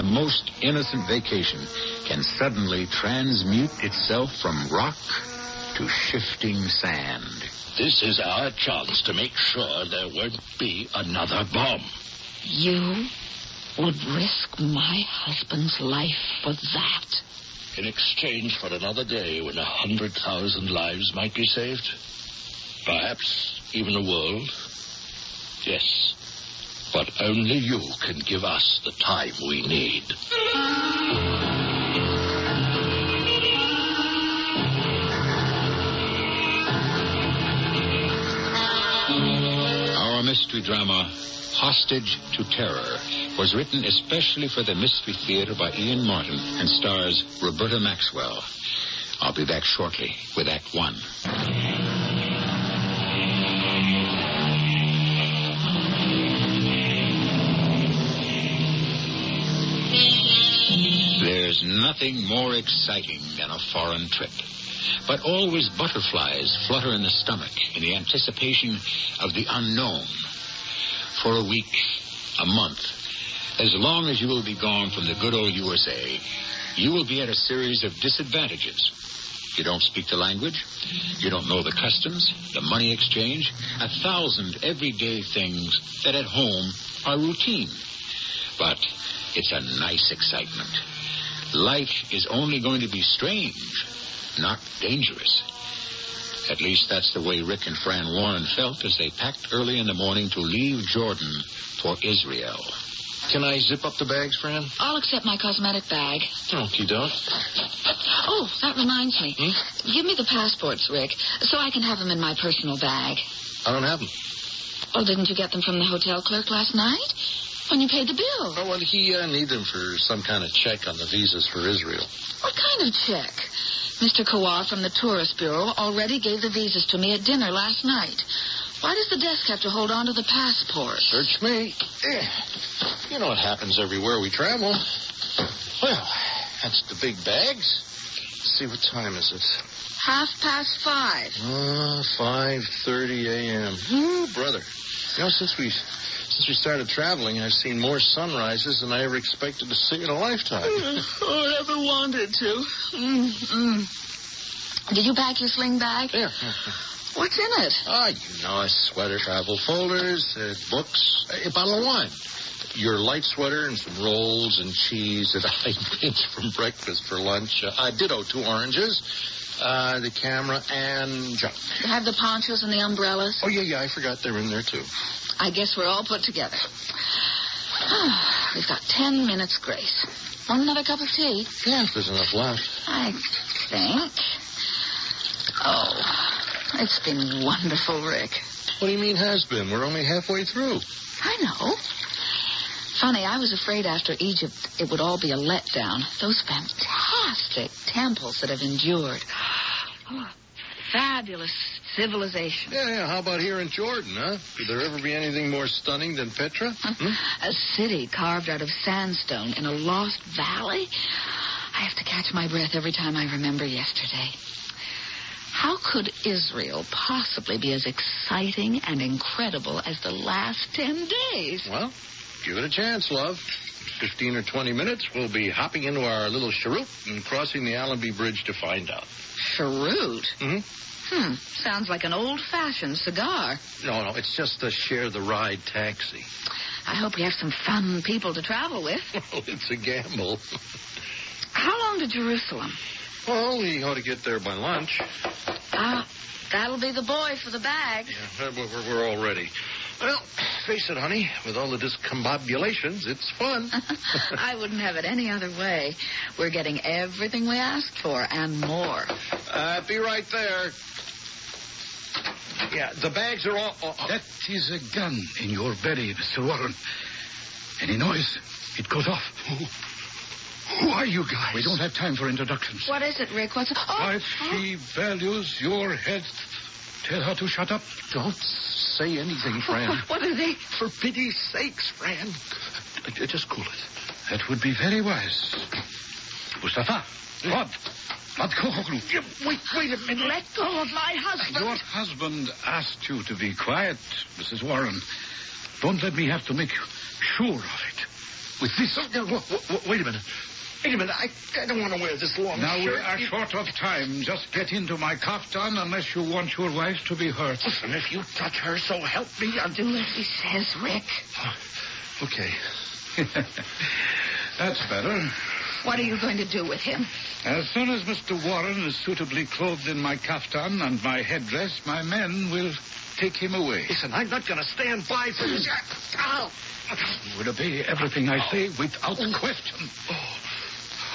The most innocent vacation can suddenly transmute itself from rock to shifting sand. This is our chance to make sure there won't be another bomb. You would risk my husband's life for that? In exchange for another day when a hundred thousand lives might be saved? Perhaps even a world? Yes. But only you can give us the time we need. Our mystery drama, Hostage to Terror, was written especially for the Mystery Theater by Ian Martin and stars Roberta Maxwell. I'll be back shortly with Act One. There's nothing more exciting than a foreign trip. But always butterflies flutter in the stomach in the anticipation of the unknown. For a week, a month, as long as you will be gone from the good old USA, you will be at a series of disadvantages. You don't speak the language. You don't know the customs, the money exchange, a thousand everyday things that at home are routine. But it's a nice excitement. Life is only going to be strange, not dangerous. At least that's the way Rick and Fran Warren felt as they packed early in the morning to leave Jordan for Israel. Can I zip up the bags, Fran? I'll accept my cosmetic bag. Okie doke. Oh, that reminds me. Hmm? Give me the passports, Rick, so I can have them in my personal bag. I don't have them. Oh, didn't you get them from the hotel clerk last night? When you paid the bill. Oh, well, he uh, need them for some kind of check on the visas for Israel. What kind of check? Mr. Kawar from the Tourist Bureau already gave the visas to me at dinner last night. Why does the desk have to hold on to the passports? Search me. Eh. You know what happens everywhere we travel. Well, that's the big bags. Let's see, what time is it? Half past five. Uh, 5.30 a.m. Ooh, brother. You know, since we since we started traveling, I've seen more sunrises than I ever expected to see in a lifetime. or ever wanted to. Mm-mm. Did you pack your sling bag? Yeah. What's in it? Ah, you know, a sweater, travel folders, uh, books, a bottle of wine. Your light sweater and some rolls and cheese that I pinched from breakfast for lunch. Uh, ditto, two oranges, uh, the camera, and junk. You have the ponchos and the umbrellas? Oh, yeah, yeah, I forgot they're in there, too. I guess we're all put together. We've got ten minutes grace. Want another cup of tea? Yeah, if there's enough left. I think. Oh, it's been wonderful, Rick. What do you mean has been? We're only halfway through. I know. Funny, I was afraid after Egypt it would all be a letdown. Those fantastic temples that have endured. Oh, fabulous civilization. Yeah, yeah. How about here in Jordan, huh? Could there ever be anything more stunning than Petra? Hmm? A city carved out of sandstone in a lost valley? I have to catch my breath every time I remember yesterday. How could Israel possibly be as exciting and incredible as the last ten days? Well, give it a chance, love. Fifteen or twenty minutes, we'll be hopping into our little cheroot and crossing the Allenby Bridge to find out. Cheroot? hmm Hmm. Sounds like an old-fashioned cigar. No, no, it's just a share the ride taxi. I hope we have some fun people to travel with. Well, it's a gamble. How long to Jerusalem? Well, we ought to get there by lunch. Ah, that'll be the boy for the bag. Yeah, we're, we're- we're all ready. Well, face it, honey, with all the discombobulations, it's fun. I wouldn't have it any other way. We're getting everything we asked for and more. Uh, be right there. Yeah, the bags are all. oh, oh. That is a gun in your belly, Mr. Warren. Any noise, it goes off. Who, who are you guys? We don't have time for introductions. What is it, Rick? What's... Oh, If she values your health, tell her to shut up. Don't say anything, Fran. What are they? For pity's sakes, Fran. Uh, Just cool it. That would be very wise. Mustafa, Rod, Rod. Wait, wait a minute. Let go of my husband. Your husband asked you to be quiet, Mrs. Warren. Don't let me have to make sure of it. with this. No, no, wait a minute. Wait a minute. I, I don't want to wear this long Now we are short of time. Just get into my kaftan unless you want your wife to be hurt. Listen, if you touch her, so help me, I'll Do as he says, Rick. Okay. That's better. What are you going to do with him? As soon as Mr. Warren is suitably clothed in my kaftan and my headdress, my men will take him away. Listen, I'm not going to stand by for this. Ow! You will obey everything I say without oh. question. Oh.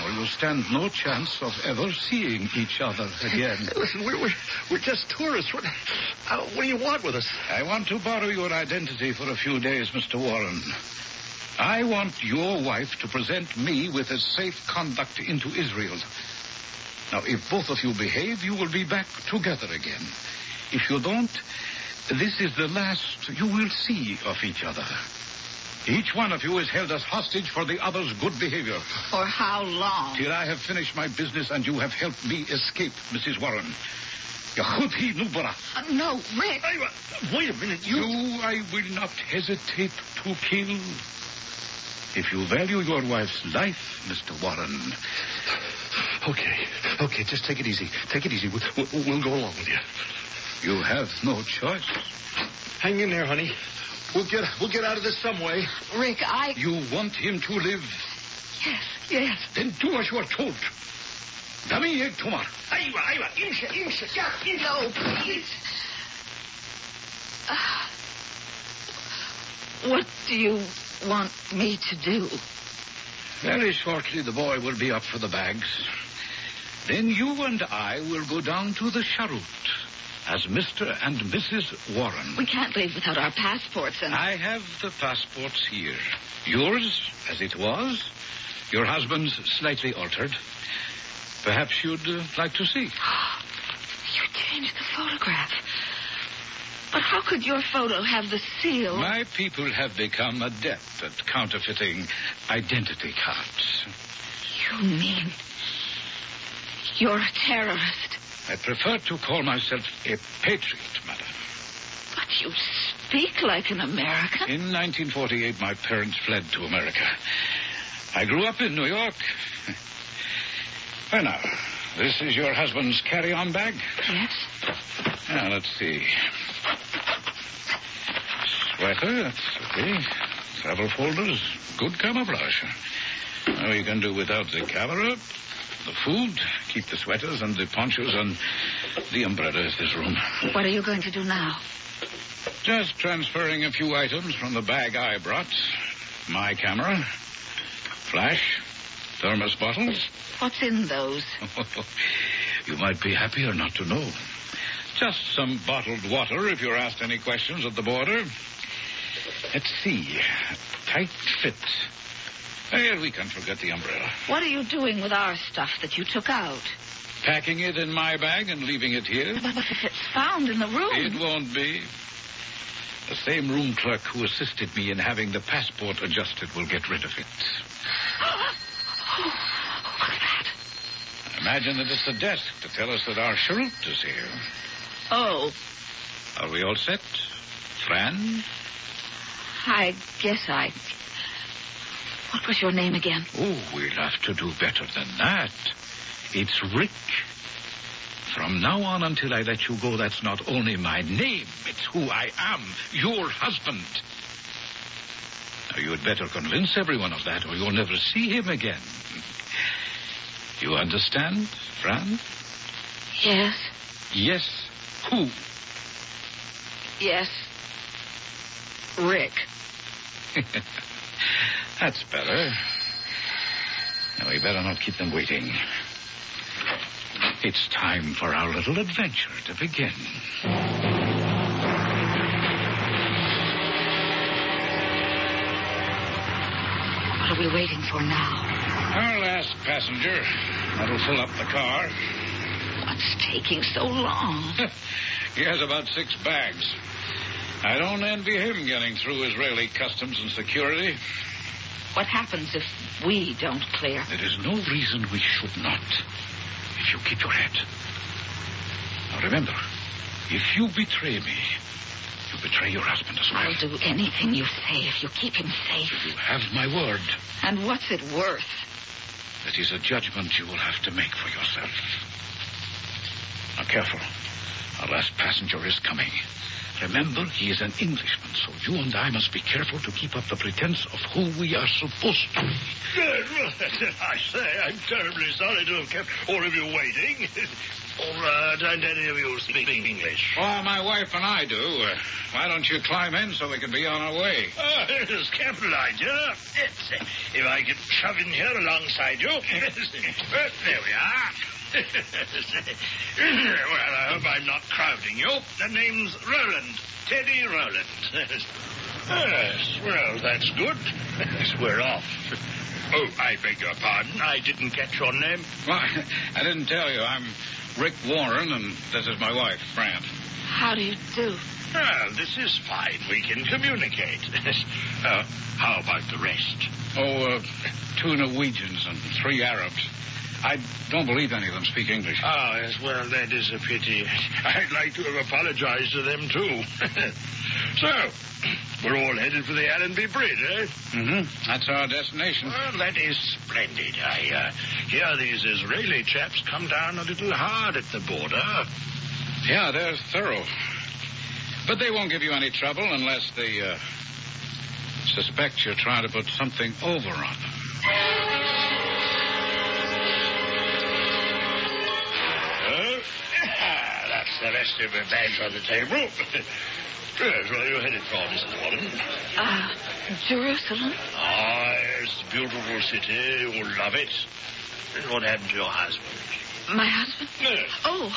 Or you'll stand no chance of ever seeing each other again. Listen, we're, we're, we're just tourists. What, uh, what do you want with us? I want to borrow your identity for a few days, Mr. Warren. I want your wife to present me with a safe conduct into Israel. Now, if both of you behave, you will be back together again. If you don't, this is the last you will see of each other. Each one of you is held as hostage for the other's good behavior. For how long? Till I have finished my business and you have helped me escape, Mrs. Warren. Yahuti Nubara. Uh, no, Rick. Hey, uh, wait a minute. You. You I will not hesitate to kill. If you value your wife's life, Mr. Warren, Okay. Okay, just take it easy. Take it easy. We'll, we'll, we'll go along with you. you have no choice. Hang in there, honey. We'll get we'll get out of this some way. Rick, I. You want him to live, Yes, yes. then do as you are told. Dami Yeg Tomar. Ahí va, ahí va. Imsha, imsha, ya, imsha. No, please. Ah. what do you want me to do? Very shortly the boy will be up for the bags. Then you and I will go down to the sherut as Mr. and Mrs. Warren. We can't leave without our passports and. I have the passports here. Yours, as it was. Your husband's slightly altered. Perhaps you'd uh, like to see. You changed the photograph. But how could your photo have the seal? My people have become adept at counterfeiting identity cards. You mean you're a terrorist? I prefer to call myself a patriot, madam. But you speak like an American. In 1948, my parents fled to America. I grew up in New York. Well, now, this is your husband's carry-on bag. Yes. Now, let's see. Sweater, that's okay. Travel folders, good camouflage. Now you can do without the camera, the food, keep the sweaters and the ponchos and the umbrella is this room. What are you going to do now? Just transferring a few items from the bag I brought. My camera, flash, thermos bottles. What's in those? you might be happier not to know. Just some bottled water if you're asked any questions at the border. Let's see. Tight fit. Well, we can forget the umbrella. What are you doing with our stuff that you took out? Packing it in my bag and leaving it here? But if it's found in the room. It won't be. The same room clerk who assisted me in having the passport adjusted will get rid of it. Oh, What's that? Imagine that it's the desk to tell us that our sherut is here. Oh, Are we all set? Fran? I guess I. What was your name again? Oh, we'll have to do better than that. It's Rick. From now on until I let you go, that's not only my name, it's who I am, your husband. Now, you had better convince everyone of that, or you'll never see him again. You understand, Fran? Yes, Yes. Who? yes. Rick. That's better. Now, we better not keep them waiting. It's time for our little adventure to begin. What are we waiting for now? Our last passenger. That'll fill up the car. What's taking so long? he has about six bags. I don't envy him getting through Israeli customs and security. What happens if we don't clear? There is no reason we should not. If you keep your head. Now remember, if you betray me, you betray your husband as well. I'll do anything you say if you keep him safe. You have my word. And what's it worth? That is a judgment you will have to make for yourself. Now, careful. Our last passenger is coming. Remember, he is an Englishman, so you and I must be careful to keep up the pretense of who we are supposed to be. Good. I say, I'm terribly sorry to have kept all of you waiting. or uh, don't any of you speak English? Well, my wife and I do. Uh, why don't you climb in so we can be on our way? Oh, it's capital idea. Yes, if I could shove in here alongside you. There we are. well, I hope I'm not crowding you. The name's Roland. Teddy Roland. yes, well, that's good. We're off. Oh, I beg your pardon. I didn't catch your name. Well, I didn't tell you. I'm Rick Warren, and this is my wife, Fran. How do you do? Well, this is fine. We can communicate. uh, how about the rest? Oh, uh, two Norwegians and three Arabs. I don't believe any of them speak English. Ah, yes, well, that is a pity. I'd like to have apologized to them, too. so, we're all headed for the Allenby Bridge, eh? Mm-hmm. That's our destination. Well, that is splendid. I uh, hear these Israeli chaps come down a little hard at the border. Yeah, they're thorough. But they won't give you any trouble unless they uh, suspect you're trying to put something over on them. That's the rest of the bags on the table. yes, where are you headed for, Mrs. Warren? Uh, Jerusalem? Ah, yes, beautiful city. You'll love it. What happened to your husband? My husband? Yes. Oh,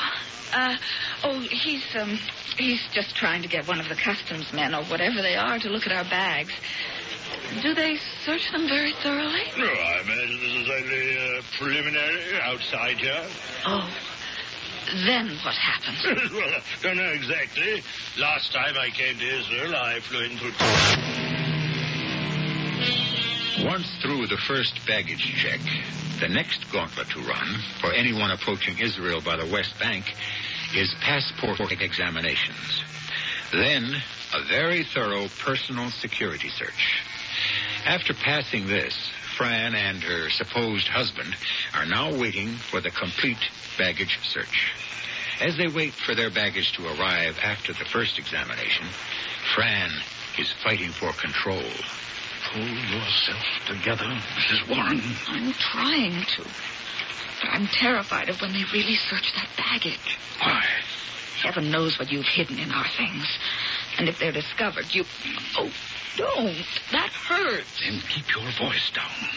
uh, oh, he's, um, he's just trying to get one of the customs men or whatever they are to look at our bags. Do they search them very thoroughly? No, I imagine this is only uh, preliminary outside here. Oh, then what happens? well, I don't know exactly. Last time I came to Israel, I flew in through. Once through the first baggage check, the next gauntlet to run for anyone approaching Israel by the West Bank is passport examinations. Then, a very thorough personal security search. After passing this, Fran and her supposed husband are now waiting for the complete baggage search. As they wait for their baggage to arrive after the first examination, Fran is fighting for control. Pull yourself together, Mrs. Warren. I'm trying to. But I'm terrified of when they really search that baggage. Why? Heaven knows what you've hidden in our things. And if they're discovered, you. Oh, don't. That hurts. Then keep your voice down.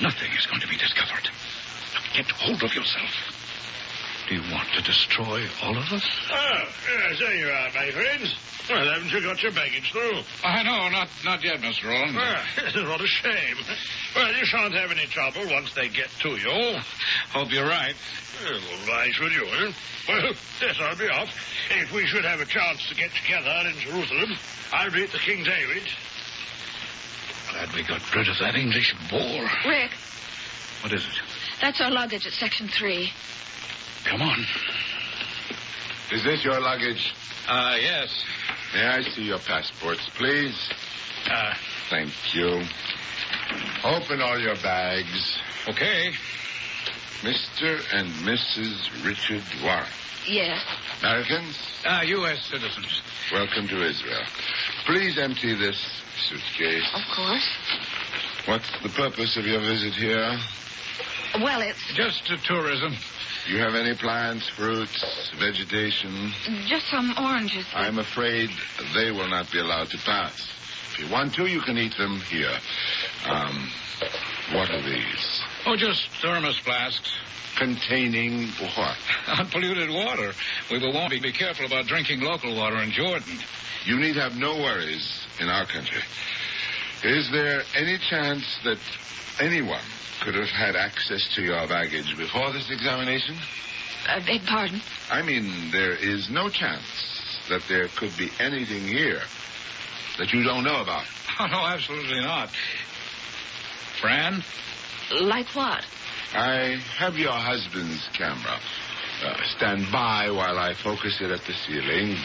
Nothing is going to be discovered. Now get hold of yourself. Do you want to destroy all of us? Oh, yes, there you are, my friends. Well, haven't you got your baggage through? I know, not not yet, Mr. Roland. Well, what a shame. Well, you shan't have any trouble once they get to you. Hope you're right. Well, why should you? Eh? Well, yes, I'll be off. If we should have a chance to get together in Jerusalem, I'll be at the King David. Glad we got rid of that English bore. Rick, What is it? that's our luggage at section three. Come on. Is this your luggage? Uh, yes. May I see your passports, please? Uh, Thank you. Open all your bags. okay. Mr. and Mrs. Richard Warren. Yes. Americans, Uh, U.S. citizens. welcome to Israel. Please empty this suitcase. Of course. What's the purpose of your visit here? Well, it's Just to tourism. Do you have any plants, fruits, vegetation? just some oranges. I'm afraid they will not be allowed to pass. If you want to, you can eat them here. Um, what are these? Oh, just thermos flasks. Containing what? Unpolluted water. We will want to be careful about drinking local water in Jordan. You need have no worries in our country. Is there any chance that anyone could have had access to your baggage before this examination? I beg pardon. I mean, there is no chance that there could be anything here that you don't know about. Oh, no, absolutely not. Fran? Like what? I have your husband's camera. Uh, stand by while I focus it at the ceiling.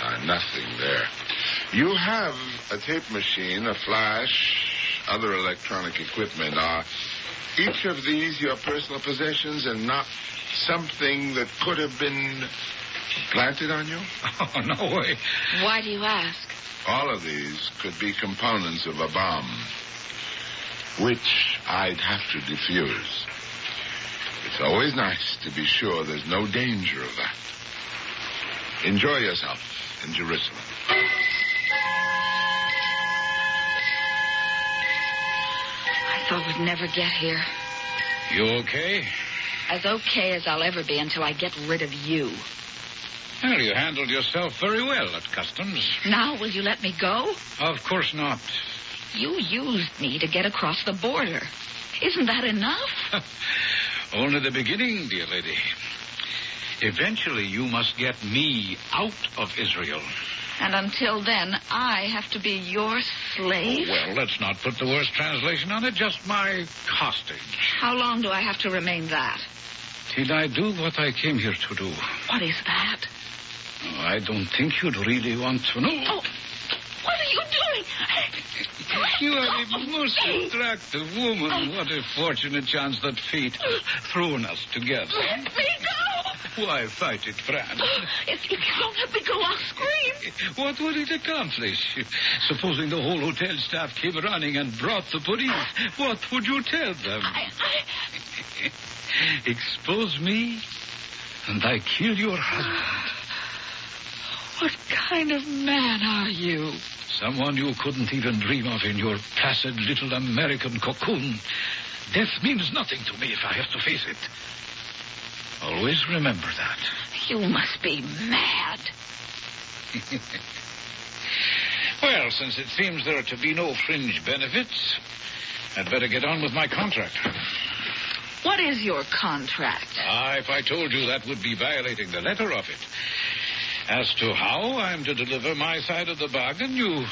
Uh, nothing there. You have a tape machine, a flash, other electronic equipment. Are each of these your personal possessions and not something that could have been planted on you? Oh, no way. Why do you ask? All of these could be components of a bomb, which I'd have to defuse. It's always nice to be sure there's no danger of that. Enjoy yourself in Jerusalem. Thought we'd never get here. You okay? As okay as I'll ever be until I get rid of you. Well, you handled yourself very well at customs. Now, will you let me go? Of course not. You used me to get across the border. Isn't that enough? Only the beginning, dear lady. Eventually, you must get me out of Israel. And until then, I have to be your slave? Oh, well, let's not put the worst translation on it, just my hostage. How long do I have to remain that? Till I do what I came here to do. What is that? Oh, I don't think you'd really want to know. Oh, what are you doing? You are a most attractive woman. What a fortunate chance that fate thrown us together. Let me go! Why fight it, Fran? If, you don't let me go, I'll scream. What would it accomplish? Supposing the whole hotel staff came running and brought the police, what would you tell them? I, I, Expose me, and I kill your husband. what kind of man are you? Someone you couldn't even dream of in your placid little American cocoon. Death means nothing to me if I have to face it. Always remember that. You must be mad. Well, since it seems there are to be no fringe benefits, I'd better get on with my contract. What is your contract? Ah, if I told you that would be violating the letter of it. As to how I'm to deliver my side of the bargain, you.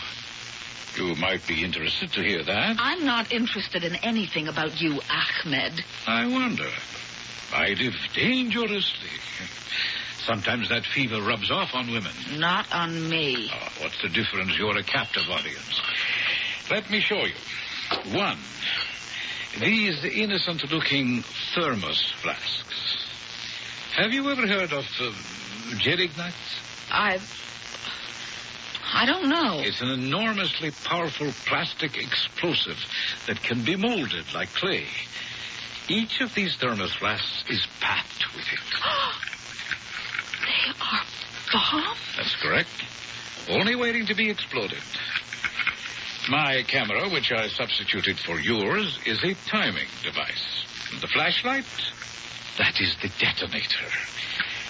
You might be interested to hear that. I'm not interested in anything about you, Ahmed. I wonder. I live dangerously. Sometimes that fever rubs off on women. Not on me. Oh, what's the difference? You're a captive audience. Let me show you. One, these innocent looking thermos flasks. Have you ever heard of uh, gelignite? I. I don't know. It's an enormously powerful plastic explosive that can be molded like clay. Each of these thermos flasks is packed with it. they are bombs? That's correct. Only waiting to be exploded. My camera, which I substituted for yours, is a timing device. And the flashlight, that is the detonator.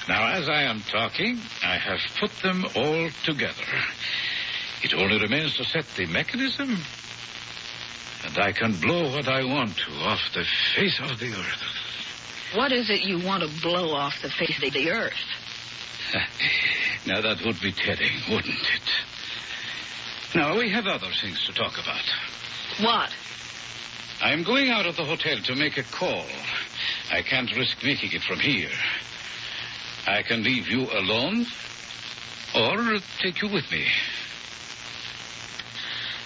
Now, as I am talking, I have put them all together. It only remains to set the mechanism, and I can blow what I want to off the face of the earth. What is it you want to blow off the face of the earth? now, that would be telling, wouldn't it? Now, we have other things to talk about. What? I'm going out of the hotel to make a call. I can't risk making it from here. I can leave you alone or take you with me.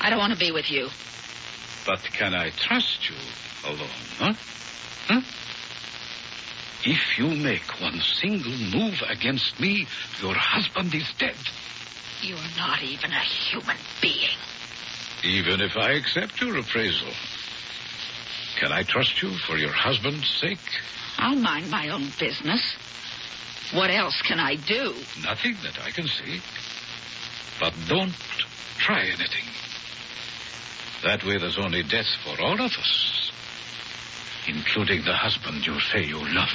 I don't want to be with you. But can I trust you alone, huh? Huh? If you make one single move against me, your husband is dead. You're not even a human being. Even if I accept your appraisal. Can I trust you for your husband's sake? I'll mind my own business. What else can I do? Nothing that I can see. But don't try anything. That way there's only death for all of us, including the husband you say you love.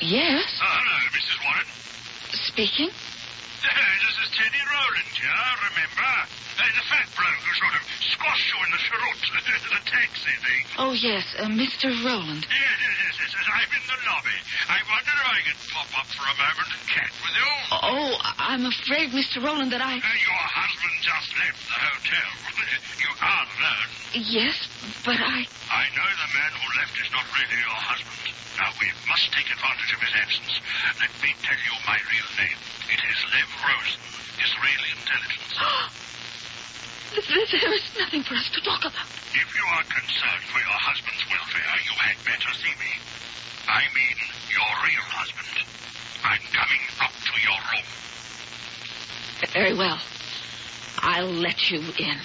Yes, Oh, hello, Mrs. Warren. speaking. Uh, this is Teddy Rowland here, remember? Uh, the fat bloke who sort of squashed you in the cheroot, the taxi thing. Oh, yes, uh, Mr. Roland. Yes, yes, yes, yes, yes. I've been the lobby. I wonder if I could pop up for a moment and chat with you. Oh, I'm afraid, Mr. Rowland, that I. Uh, your husband just left the hotel. You are alone. Yes, but I. I know the man who left is not really your husband. Now, we must take advantage of his absence. Let me tell you my real name. It is Lev Rosen, Israeli intelligence. There is nothing for us to talk about. If you are concerned for your husband's welfare, you had better see me. I mean your real husband. I'm coming up to your room. Very well. I'll let you in.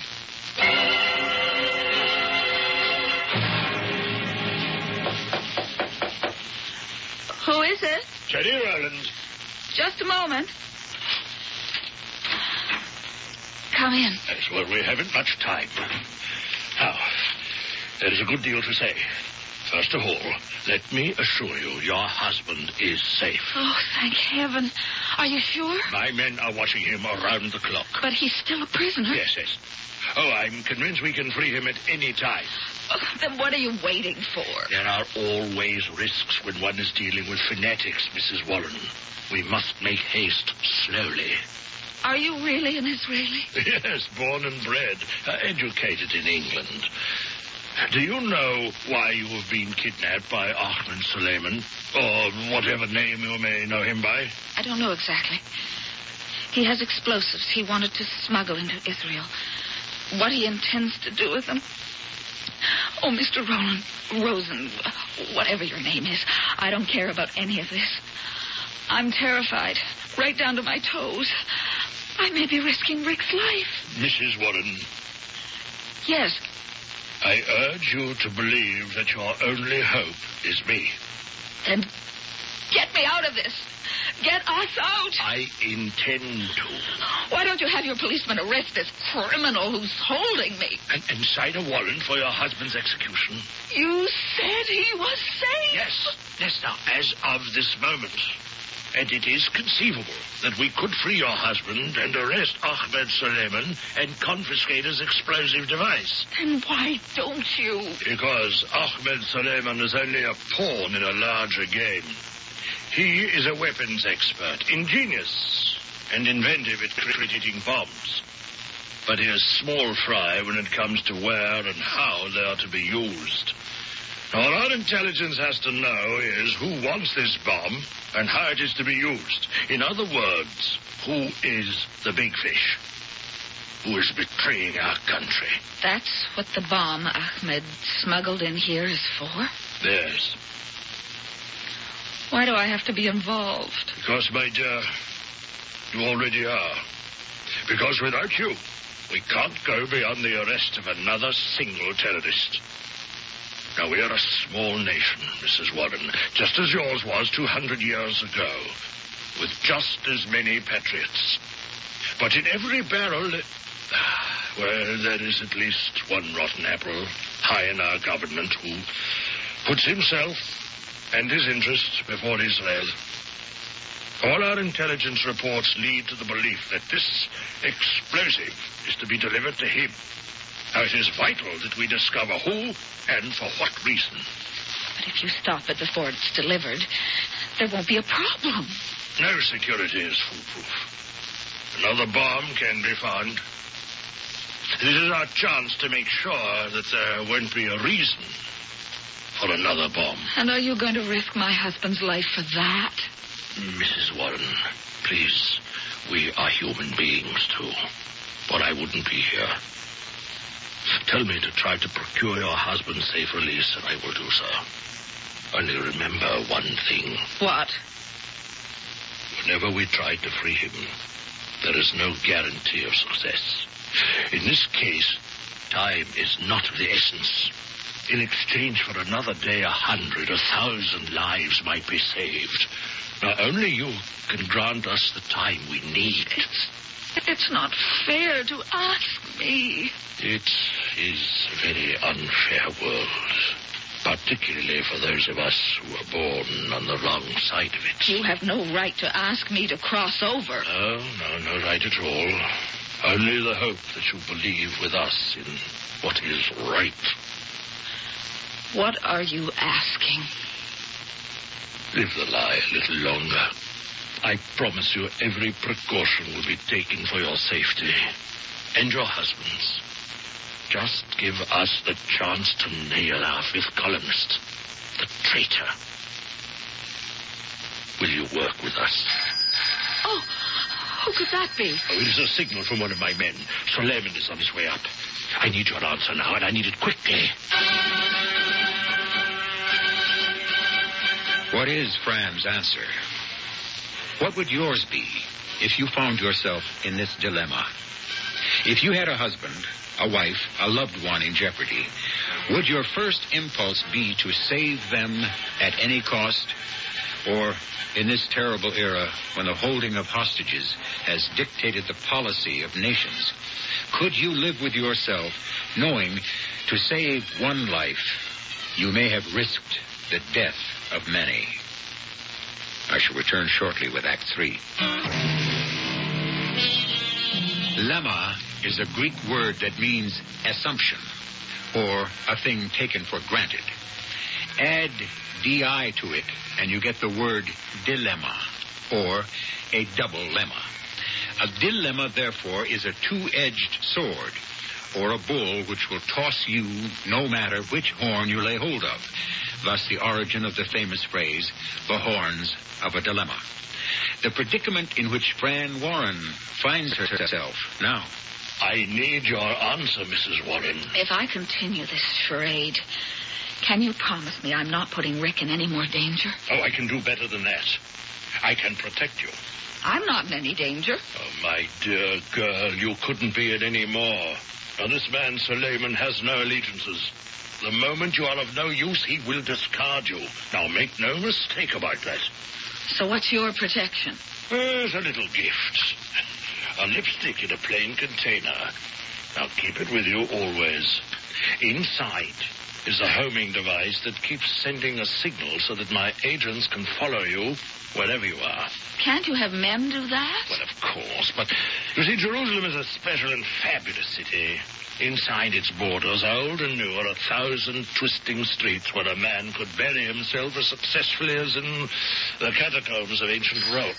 Who is it? Teddy Rowland. Just a moment. Come in. Yes, well, we haven't much time. Now, there is a good deal to say. First of all, let me assure you your husband is safe. Oh, thank heaven. Are you sure? My men are watching him around the clock. But he's still a prisoner. Yes, yes. Oh, I'm convinced we can free him at any time. Oh, then what are you waiting for? There are always risks when one is dealing with fanatics, Mrs. Warren. We must make haste slowly. Are you really an Israeli? Yes, born and bred, uh, educated in England. Do you know why you have been kidnapped by Ahmed Suleiman? Or whatever name you may know him by? I don't know exactly. He has explosives he wanted to smuggle into Israel. What he intends to do with them? Oh, Mr. Roland Rosen, whatever your name is, I don't care about any of this. I'm terrified, right down to my toes. I may be risking Rick's life. Mrs. Warren, Yes, I urge you to believe that your only hope is me. then get me out of this. Get us out. I intend to. Why don't you have your policeman arrest this criminal who's holding me? And, and sign a warrant for your husband's execution. You said he was safe. Yes, yes, now, as of this moment. And it is conceivable that we could free your husband and arrest Ahmed Suleiman and confiscate his explosive device. Then why don't you? Because Ahmed Suleiman is only a pawn in a larger game. He is a weapons expert, ingenious, and inventive at creating bombs. But he is small fry when it comes to where and how they are to be used. All our intelligence has to know is who wants this bomb and how it is to be used. In other words, who is the big fish? Who is betraying our country? That's what the bomb Ahmed smuggled in here is for? Yes. Why do I have to be involved? Because, my dear, you already are. Because without you, we can't go beyond the arrest of another single terrorist. Now, we are a small nation, Mrs. Warren, just as yours was 200 years ago, with just as many patriots. But in every barrel, ah, well, there is at least one rotten apple high in our government who puts himself and his interests before Israel. All our intelligence reports lead to the belief that this explosive is to be delivered to him. Now, it is vital that we discover who and for what reason. But if you stop it before it's delivered, there won't be a problem. No security is foolproof. Another bomb can be found. This is our chance to make sure that there won't be a reason for another bomb. And are you going to risk my husband's life for that? Mrs. Warren, please, we are human beings, too. Or I wouldn't be here. Tell me to try to procure your husband's safe release, and I will do so. Only remember one thing. What? Whenever we try to free him, there is no guarantee of success. In this case, time is not of the essence. In exchange for another day, a hundred, a thousand lives might be saved. Now, only you can grant us the time we need. It's, it's not fair to ask me. It is a very unfair world, particularly for those of us who are born on the wrong side of it. You have no right to ask me to cross over. No, no, no right at all. Only the hope that you believe with us in what is right. What are you asking? Live the lie a little longer. I promise you every precaution will be taken for your safety and your husband's. Just give us the chance to nail our fifth columnist, the traitor. Will you work with us? Oh, who could that be? Oh, it is a signal from one of my men. Suleiman is on his way up. I need your answer now, and I need it quickly. What is Fran's answer? What would yours be if you found yourself in this dilemma? If you had a husband, a wife, a loved one in jeopardy, would your first impulse be to save them at any cost? Or, in this terrible era when the holding of hostages has dictated the policy of nations, could you live with yourself knowing to save one life, you may have risked the death of many? I shall return shortly with Act Three. Lemma is a Greek word that means assumption, or a thing taken for granted. Add di to it, and you get the word dilemma, or a double lemma. A dilemma, therefore, is a two-edged sword, or a bull which will toss you no matter which horn you lay hold of. Thus the origin of the famous phrase, the horns of a dilemma. The predicament in which Fran Warren finds herself now. I need your answer, Mrs. Warren. If I continue this charade, can you promise me I'm not putting Rick in any more danger? Oh, I can do better than that. I can protect you. I'm not in any danger. Oh, my dear girl, you couldn't be in any more. Now, this man, Suleiman, has no allegiances. The moment you are of no use, he will discard you. Now, make no mistake about that. So what's your protection? There's a little gift. A lipstick in a plain container. Now, keep it with you always. Inside is a homing device that keeps sending a signal so that my agents can follow you wherever you are. Can't you have men do that? Well, of course, but you see, Jerusalem is a special and fabulous city. Inside its borders, old and new, are a thousand twisting streets where a man could bury himself as successfully as in the catacombs of ancient Rome.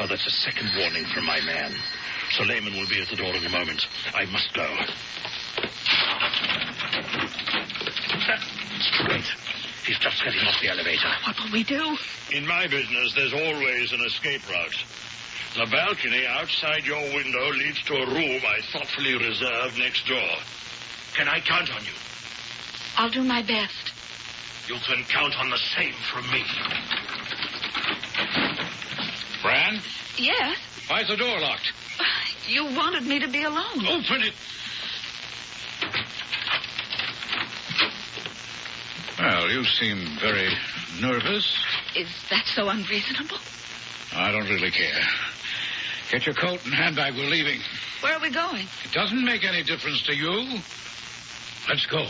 Oh, that's a second warning from my man. Suleiman will be at the door in a moment. I must go. Wait. He's just getting off the elevator. What will we do? In my business, there's always an escape route. The balcony outside your window leads to a room I thoughtfully reserved next door. Can I count on you? I'll do my best. You can count on the same from me. Fran, Yes? why's the door locked? You wanted me to be alone. Open it. Well, you seem very nervous. Is that so unreasonable? I don't really care. Get your coat and handbag. We're leaving. Where are we going? It doesn't make any difference to you. Let's go.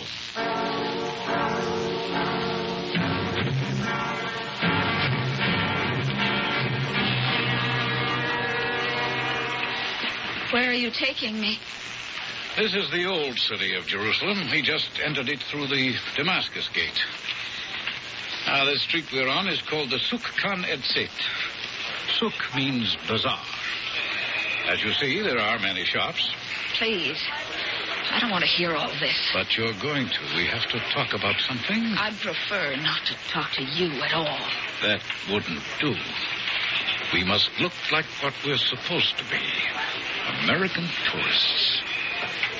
Where are you taking me? This is the old city of Jerusalem. He just entered it through the Damascus gate. Now, the street we're on is called the Souk Khan ez-Zeit. Souk means bazaar. As you see, there are many shops. Please. I don't want to hear all this. But you're going to. We have to talk about something. I'd prefer not to talk to you at all. That wouldn't do. We must look like what we're supposed to be American tourists.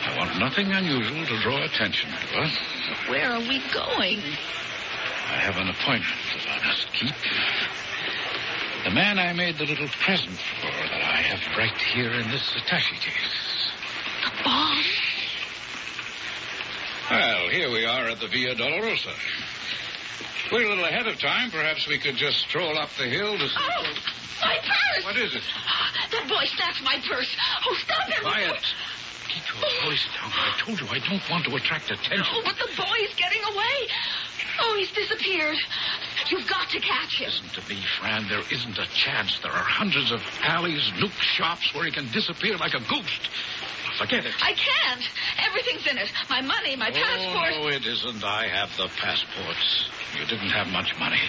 I want nothing unusual to draw attention to us. Where are we going? I have an appointment that I must keep. The man I made the little present for that I have right here in this attache case. The bomb? Well, here we are at the Via Dolorosa. We're a little ahead of time. Perhaps we could just stroll up the hill to see. Oh, my purse! What is it? Ah, that boy snatched my purse. Oh, stop him! Quiet. Keep your voice down. I told you I don't want to attract attention. Oh, but the boy's getting away. Oh, he's disappeared. You've got to catch him. Listen to me, Fran. There isn't a chance. There are hundreds of alleys, nook shops where he can disappear like a ghost. Forget it. I can't. Everything's in it. My money, my passport. Oh, no, it isn't. I have the passports. You didn't have much money.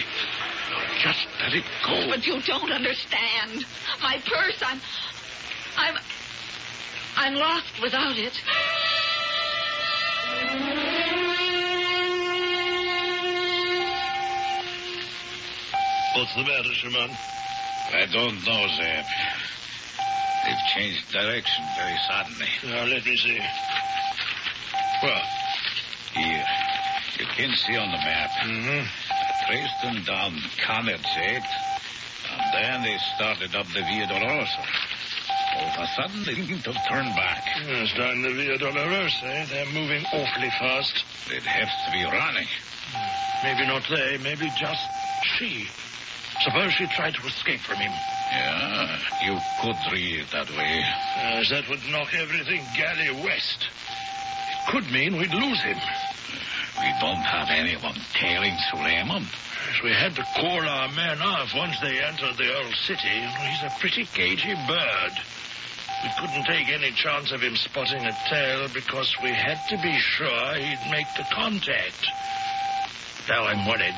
Just let it go. But you don't understand. My purse. I'm. I'm lost without it. What's the matter, Shimon? I don't know, Zeb. They've changed direction very suddenly. Now, let me see. Well, here. You can see on the map. Mm-hmm. I traced them down Kamerzeit, and then they started up the Via Dolorosa. All of a sudden, they seem to have turned back. Yes, down the Via Dolorosa, eh? They're moving awfully fast. They'd have to be running. Maybe not they, maybe just she. Suppose she tried to escape from him. Yeah, you could read it that way. Yes, that would knock everything galley west. It could mean we'd lose him. We don't have anyone tailing Suleiman. Yes, we had to call our men off once they entered the old city. He's a pretty cagey bird. We couldn't take any chance of him spotting a tail because we had to be sure he'd make the contact. Now I'm worried.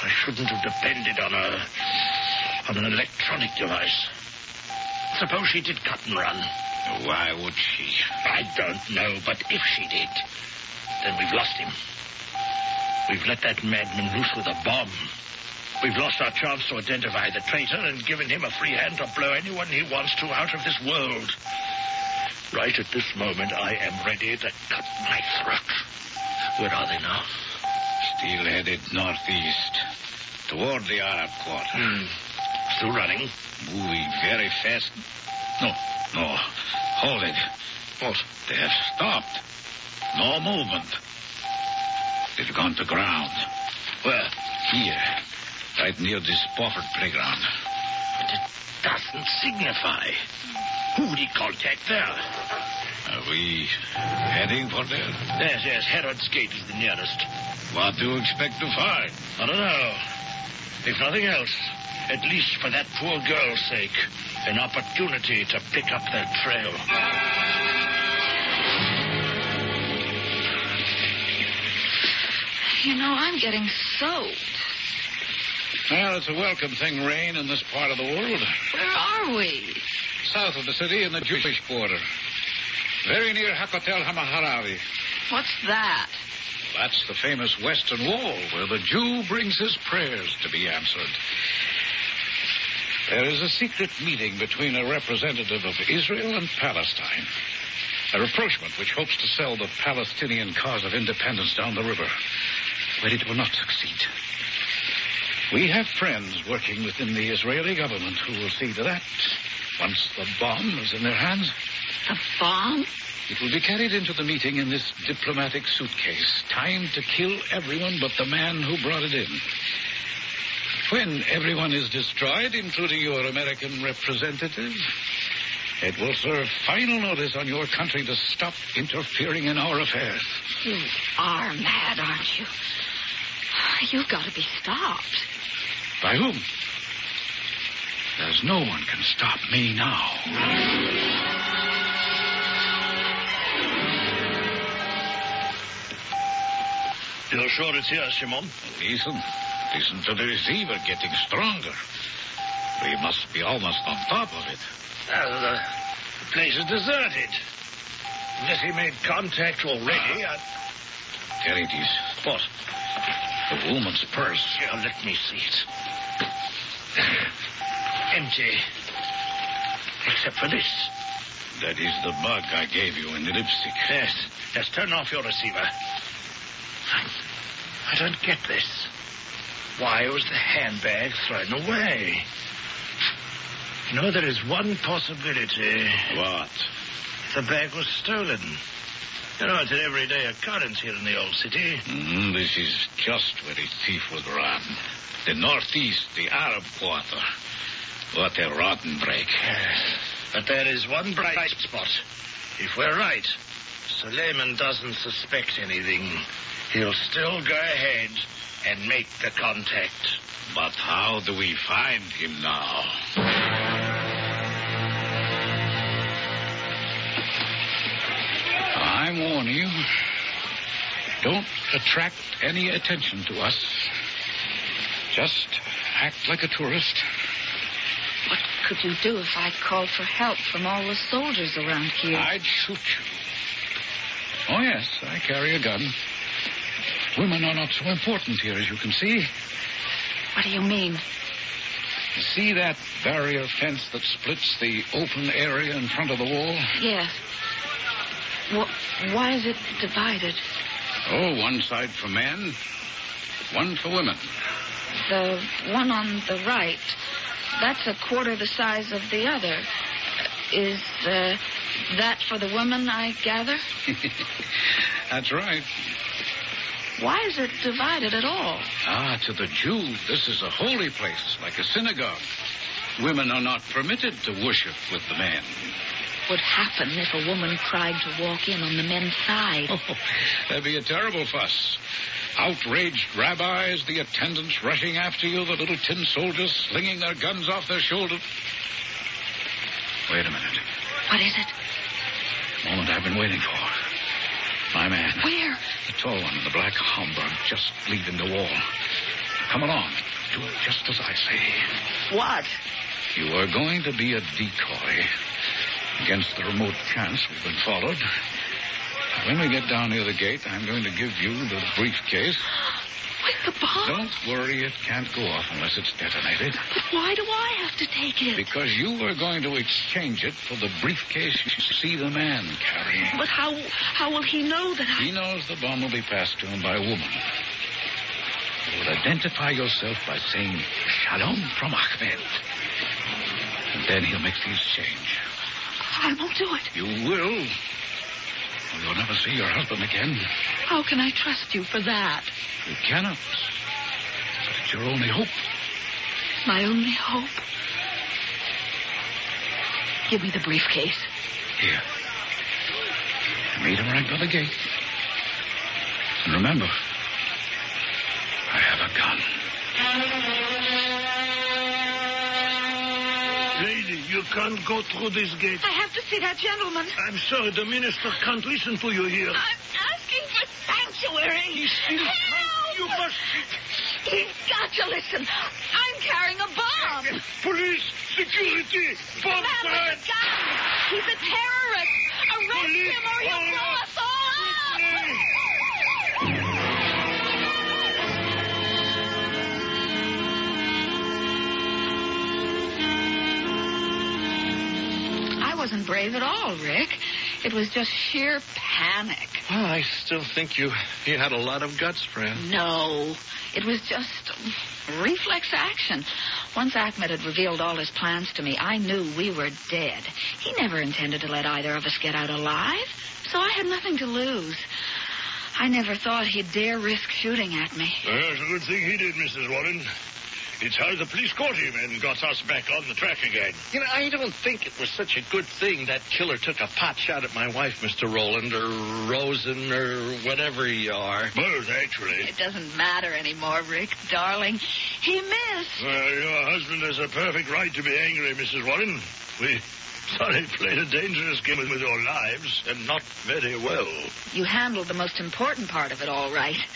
I shouldn't have depended on a on an electronic device. Suppose she did cut and run. Why would she? I don't know, but if she did, then we've lost him. We've let that madman loose with a bomb. We've lost our chance to identify the traitor and given him a free hand to blow anyone he wants to out of this world. Right at this moment, I am ready to cut my throat. Where are they now? Still headed northeast, toward the Arab quarter. Hmm. Still running? Moving very fast. No, no. Hold it. What? They have stopped. No movement. They've gone to ground. Where? Here, right near this Spofford playground. But it doesn't signify. Who'd he contact there? Are we heading for there? Yes, yes, Herod's Gate is the nearest. What do you expect to find? I don't know. If nothing else, at least for that poor girl's sake, an opportunity to pick up their trail. You know, I'm getting soaked. Well, it's a welcome thing, rain, in this part of the world. Where are we? South of the city in the Jewish quarter. Very near Hakotel Hamaharavi. What's that? That's the famous Western Wall where the Jew brings his prayers to be answered. There is a secret meeting between a representative of Israel and Palestine. A rapprochement which hopes to sell the Palestinian cause of independence down the river. But it will not succeed. We have friends working within the Israeli government who will see to that. Once the bomb is in their hands, A bomb? it will be carried into the meeting in this diplomatic suitcase, timed to kill everyone but the man who brought it in. When everyone is destroyed, including your American representative, it will serve final notice on your country to stop interfering in our affairs. You are mad, aren't you? You've got to be stopped. By whom? There's no one can stop me now. You're sure it's here, Simon? Listen. Listen to the receiver getting stronger. We must be almost on top of it. The, place is deserted. Unless he made contact already, ah. I... There it is. What? The woman's purse. Here, let me see it. Empty. Except for this. That is the bug I gave you in the lipstick. Yes. Yes, turn off your receiver. I, I don't get this. Why was the handbag thrown away? You know, there is one possibility. What? The bag was stolen. You know, it's an everyday occurrence here in the old city. Mm, this is just where a thief would run. The northeast, the Arab quarter. What a rotten break. But there is one bright spot. If we're right, Suleiman doesn't suspect anything. He'll still go ahead and make the contact. But how do we find him now? Warn you, don't attract any attention to us. Just act like a tourist. What could you do if I called for help from all the soldiers around here? I'd shoot you. Oh, yes, I carry a gun. Women are not so important here, as you can see. What do you mean? You see that barrier fence that splits the open area in front of the wall? Yes. Wh- why is it divided? Oh, one side for men, one for women. The one on the right, that's a quarter the size of the other. Is uh, that for the women, I gather? That's right. Why is it divided at all? Ah, to the Jew, this is a holy place, like a synagogue. Women are not permitted to worship with the men. Would happen if a woman tried to walk in on the men's side. Oh, there'd be a terrible fuss. Outraged rabbis, the attendants rushing after you, the little tin soldiers slinging their guns off their shoulders. Wait a minute. What is it? The moment I've been waiting for. My man. Where? The tall one in the black Homburg, just leaving the wall. Come along. Do it just as I say. What? You are going to be a decoy. Against the remote chance we've been followed. When we get down near the gate, I'm going to give you the briefcase. With the bomb? Don't worry, it can't go off unless it's detonated. But why do I have to take it? Because you are going to exchange it for the briefcase you see the man carrying. But how how will he know that I... He knows the bomb will be passed to him by a woman. You will identify yourself by saying Shalom from Ahmed. And then he'll make the exchange. I won't do it. You will. You'll never see your husband again. How can I trust you for that? You cannot. But it's your only hope. My only hope. Give me the briefcase. Here. Meet him right by the gate. And remember, I have a gun. Lady, you can't go through this gate. I have to see that gentleman. I'm sorry, the minister can't listen to you here. I'm asking for sanctuary. He's still Help! You must... He's got to listen. I'm carrying a bomb. Police! Security! The Bomb man squad! with the gun. He's a terrorist. Arrest Police, him or he'll all wasn't brave at all, Rick. It was just sheer panic. Well, I still think you you had a lot of guts, friend. No, it was just reflex action. Once Ahmed had revealed all his plans to me, I knew we were dead. He never intended to let either of us get out alive, so I had nothing to lose. I never thought he'd dare risk shooting at me. Well, it's a good thing he did, Mrs. Warren. It's how the police caught him and got us back on the track again. You know, I don't think it was such a good thing that killer took a pot shot at my wife, Mr. Roland, or Rosen, or whatever you are. Both, actually. It doesn't matter anymore, Rick, darling. He missed. Well, your husband has a perfect right to be angry, Mrs. Warren. We sorry played a dangerous game with your lives, and not very well. You handled the most important part of it all right.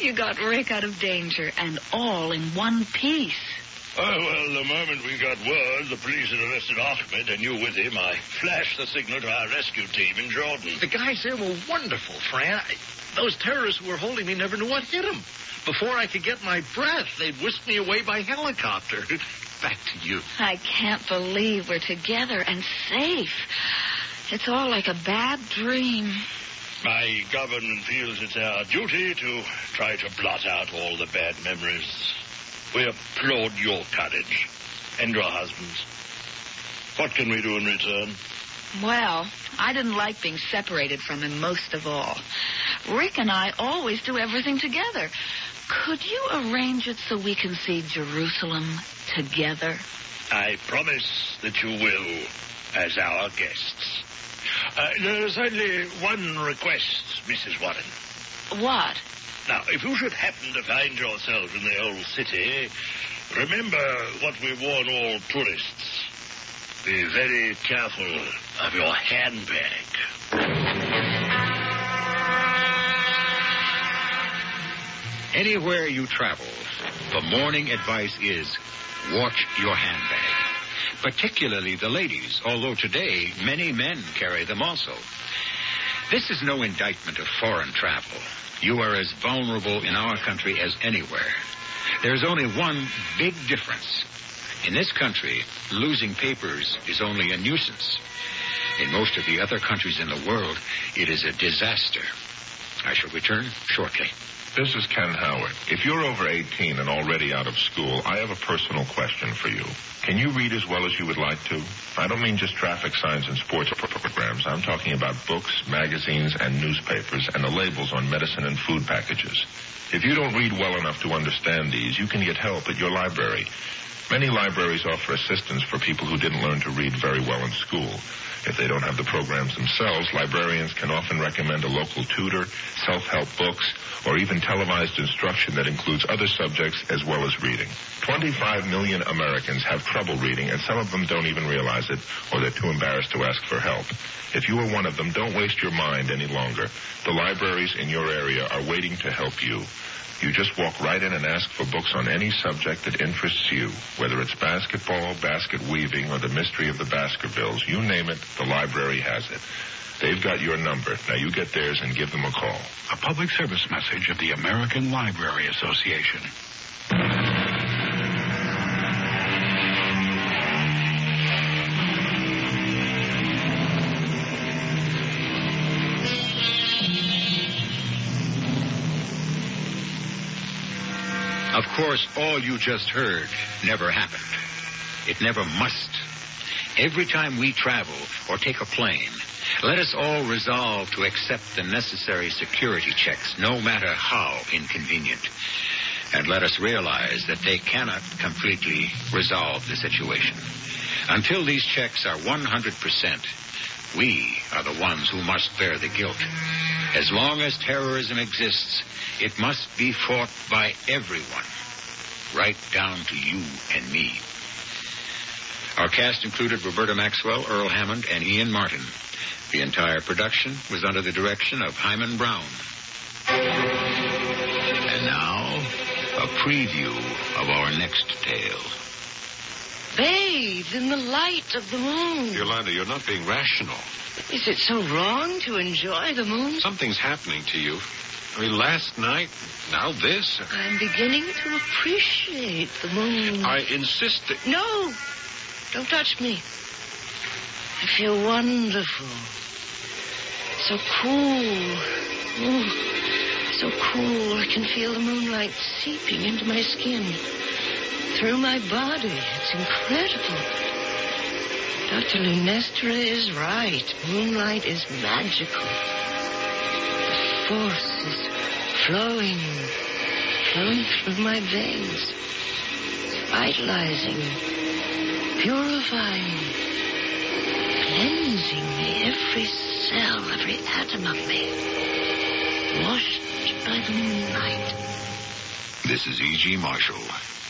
You got Rick out of danger, and all in one piece. Oh, well, the moment we got word the police had arrested Ahmed and you with him, I flashed the signal to our rescue team in Jordan. The guys there were wonderful, Fran. I, those terrorists who were holding me never knew what hit them. Before I could get my breath, they'd whisked me away by helicopter. Back to you. I can't believe we're together and safe. It's all like a bad dream. My government feels it's our duty to try to blot out all the bad memories. We applaud your courage and your husband's. What can we do in return? Well, I didn't like being separated from him most of all. Rick and I always do everything together. Could you arrange it so we can see Jerusalem together? I promise that you will, as our guests. Uh, there's only one request, Mrs. Warren. What? Now, if you should happen to find yourself in the old city, remember what we warn all tourists. Be very careful of your handbag. Anywhere you travel, the morning advice is watch your handbag. Particularly the ladies, although today many men carry them also. This is no indictment of foreign travel. You are as vulnerable in our country as anywhere. There's only one big difference. In this country, losing papers is only a nuisance. In most of the other countries in the world, it is a disaster. I shall return shortly. This is Ken Howard. If you're over 18 and already out of school, I have a personal question for you. Can you read as well as you would like to? I don't mean just traffic signs and sports programs. I'm talking about books, magazines, and newspapers, and the labels on medicine and food packages. If you don't read well enough to understand these, you can get help at your library. Many libraries offer assistance for people who didn't learn to read very well in school. If they don't have the programs themselves, librarians can often recommend a local tutor, self-help books, or even televised instruction that includes other subjects as well as reading. 25 million Americans have trouble reading, and some of them don't even realize it, or they're too embarrassed to ask for help. If you are one of them, don't waste your mind any longer. The libraries in your area are waiting to help you. You just walk right in and ask for books on any subject that interests you, whether it's basketball, basket weaving, or the mystery of the Baskervilles. You name it, the library has it. They've got your number. Now you get theirs and give them a call. A public service message of the American Library Association. Of course, all you just heard never happened. It never must. Every time we travel or take a plane, let us all resolve to accept the necessary security checks, no matter how inconvenient. And let us realize that they cannot completely resolve the situation. Until these checks are 100%, we are the ones who must bear the guilt. As long as terrorism exists, it must be fought by everyone, right down to you and me. Our cast included Roberta Maxwell, Earl Hammond, and Ian Martin. The entire production was under the direction of Himan Brown. And now, a preview of our next tale. Bathe in the light of the moon. Yolanda, you're not being rational. Is it so wrong to enjoy the moon? Something's happening to you. I mean, last night, now this. I'm beginning to appreciate the moon. I insist that. No! Don't touch me. I feel wonderful. So cool. Oh, so cool. I can feel the moonlight seeping into my skin. Through my body. It's incredible. Dr. Lunestra is right. Moonlight is magical. The force is flowing, flowing through my veins, vitalizing, purifying, cleansing me, every cell, every atom of me, washed by the moonlight. This is E.G. Marshall,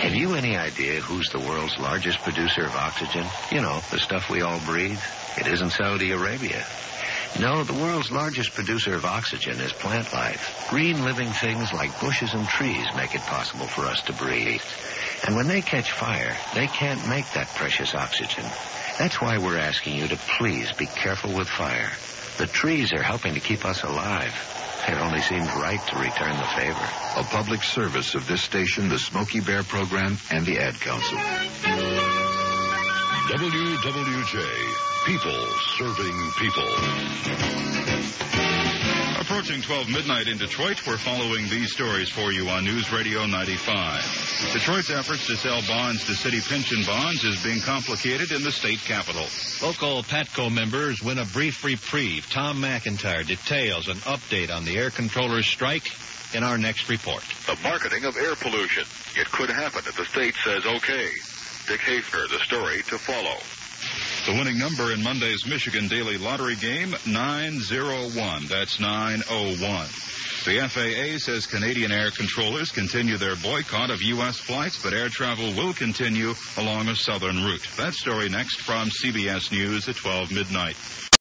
Have you any idea who's the world's largest producer of oxygen? You know, the stuff we all breathe. It isn't Saudi Arabia. No, the world's largest producer of oxygen is plant life. Green living things like bushes and trees make it possible for us to breathe. And when they catch fire, they can't make that precious oxygen. That's why we're asking you to please be careful with fire. The trees are helping to keep us alive. It only seems right to return the favor. A public service of this station, the Smokey Bear Program, and the Ad Council. WWJ. People serving people. Approaching 12 midnight in Detroit, we're following these stories for you on News Radio 95. Detroit's efforts to sell bonds to city pension bonds is being complicated in the state capital. Local PATCO members win a brief reprieve. Tom McIntyre details an update on the air controllers strike in our next report. The marketing of air pollution. It could happen if the state says okay. Dick Hafner, the story to follow. The winning number in Monday's Michigan Daily Lottery game, 901. That's 901. The FAA says Canadian air controllers continue their boycott of U.S. flights, but air travel will continue along a southern route. That story next from CBS News at 12 midnight.